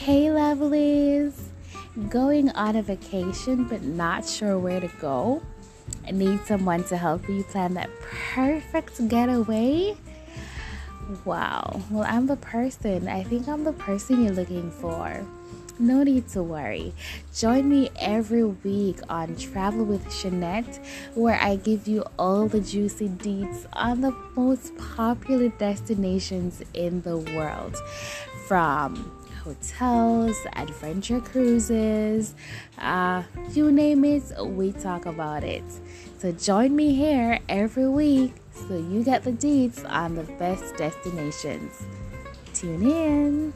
Hey, lovelies! Going on a vacation but not sure where to go? Need someone to help you plan that perfect getaway? Wow, well, I'm the person. I think I'm the person you're looking for. No need to worry. Join me every week on Travel with Shanette, where I give you all the juicy deets on the most popular destinations in the world. From hotels, adventure cruises, uh, you name it, we talk about it. So join me here every week so you get the deets on the best destinations. Tune in.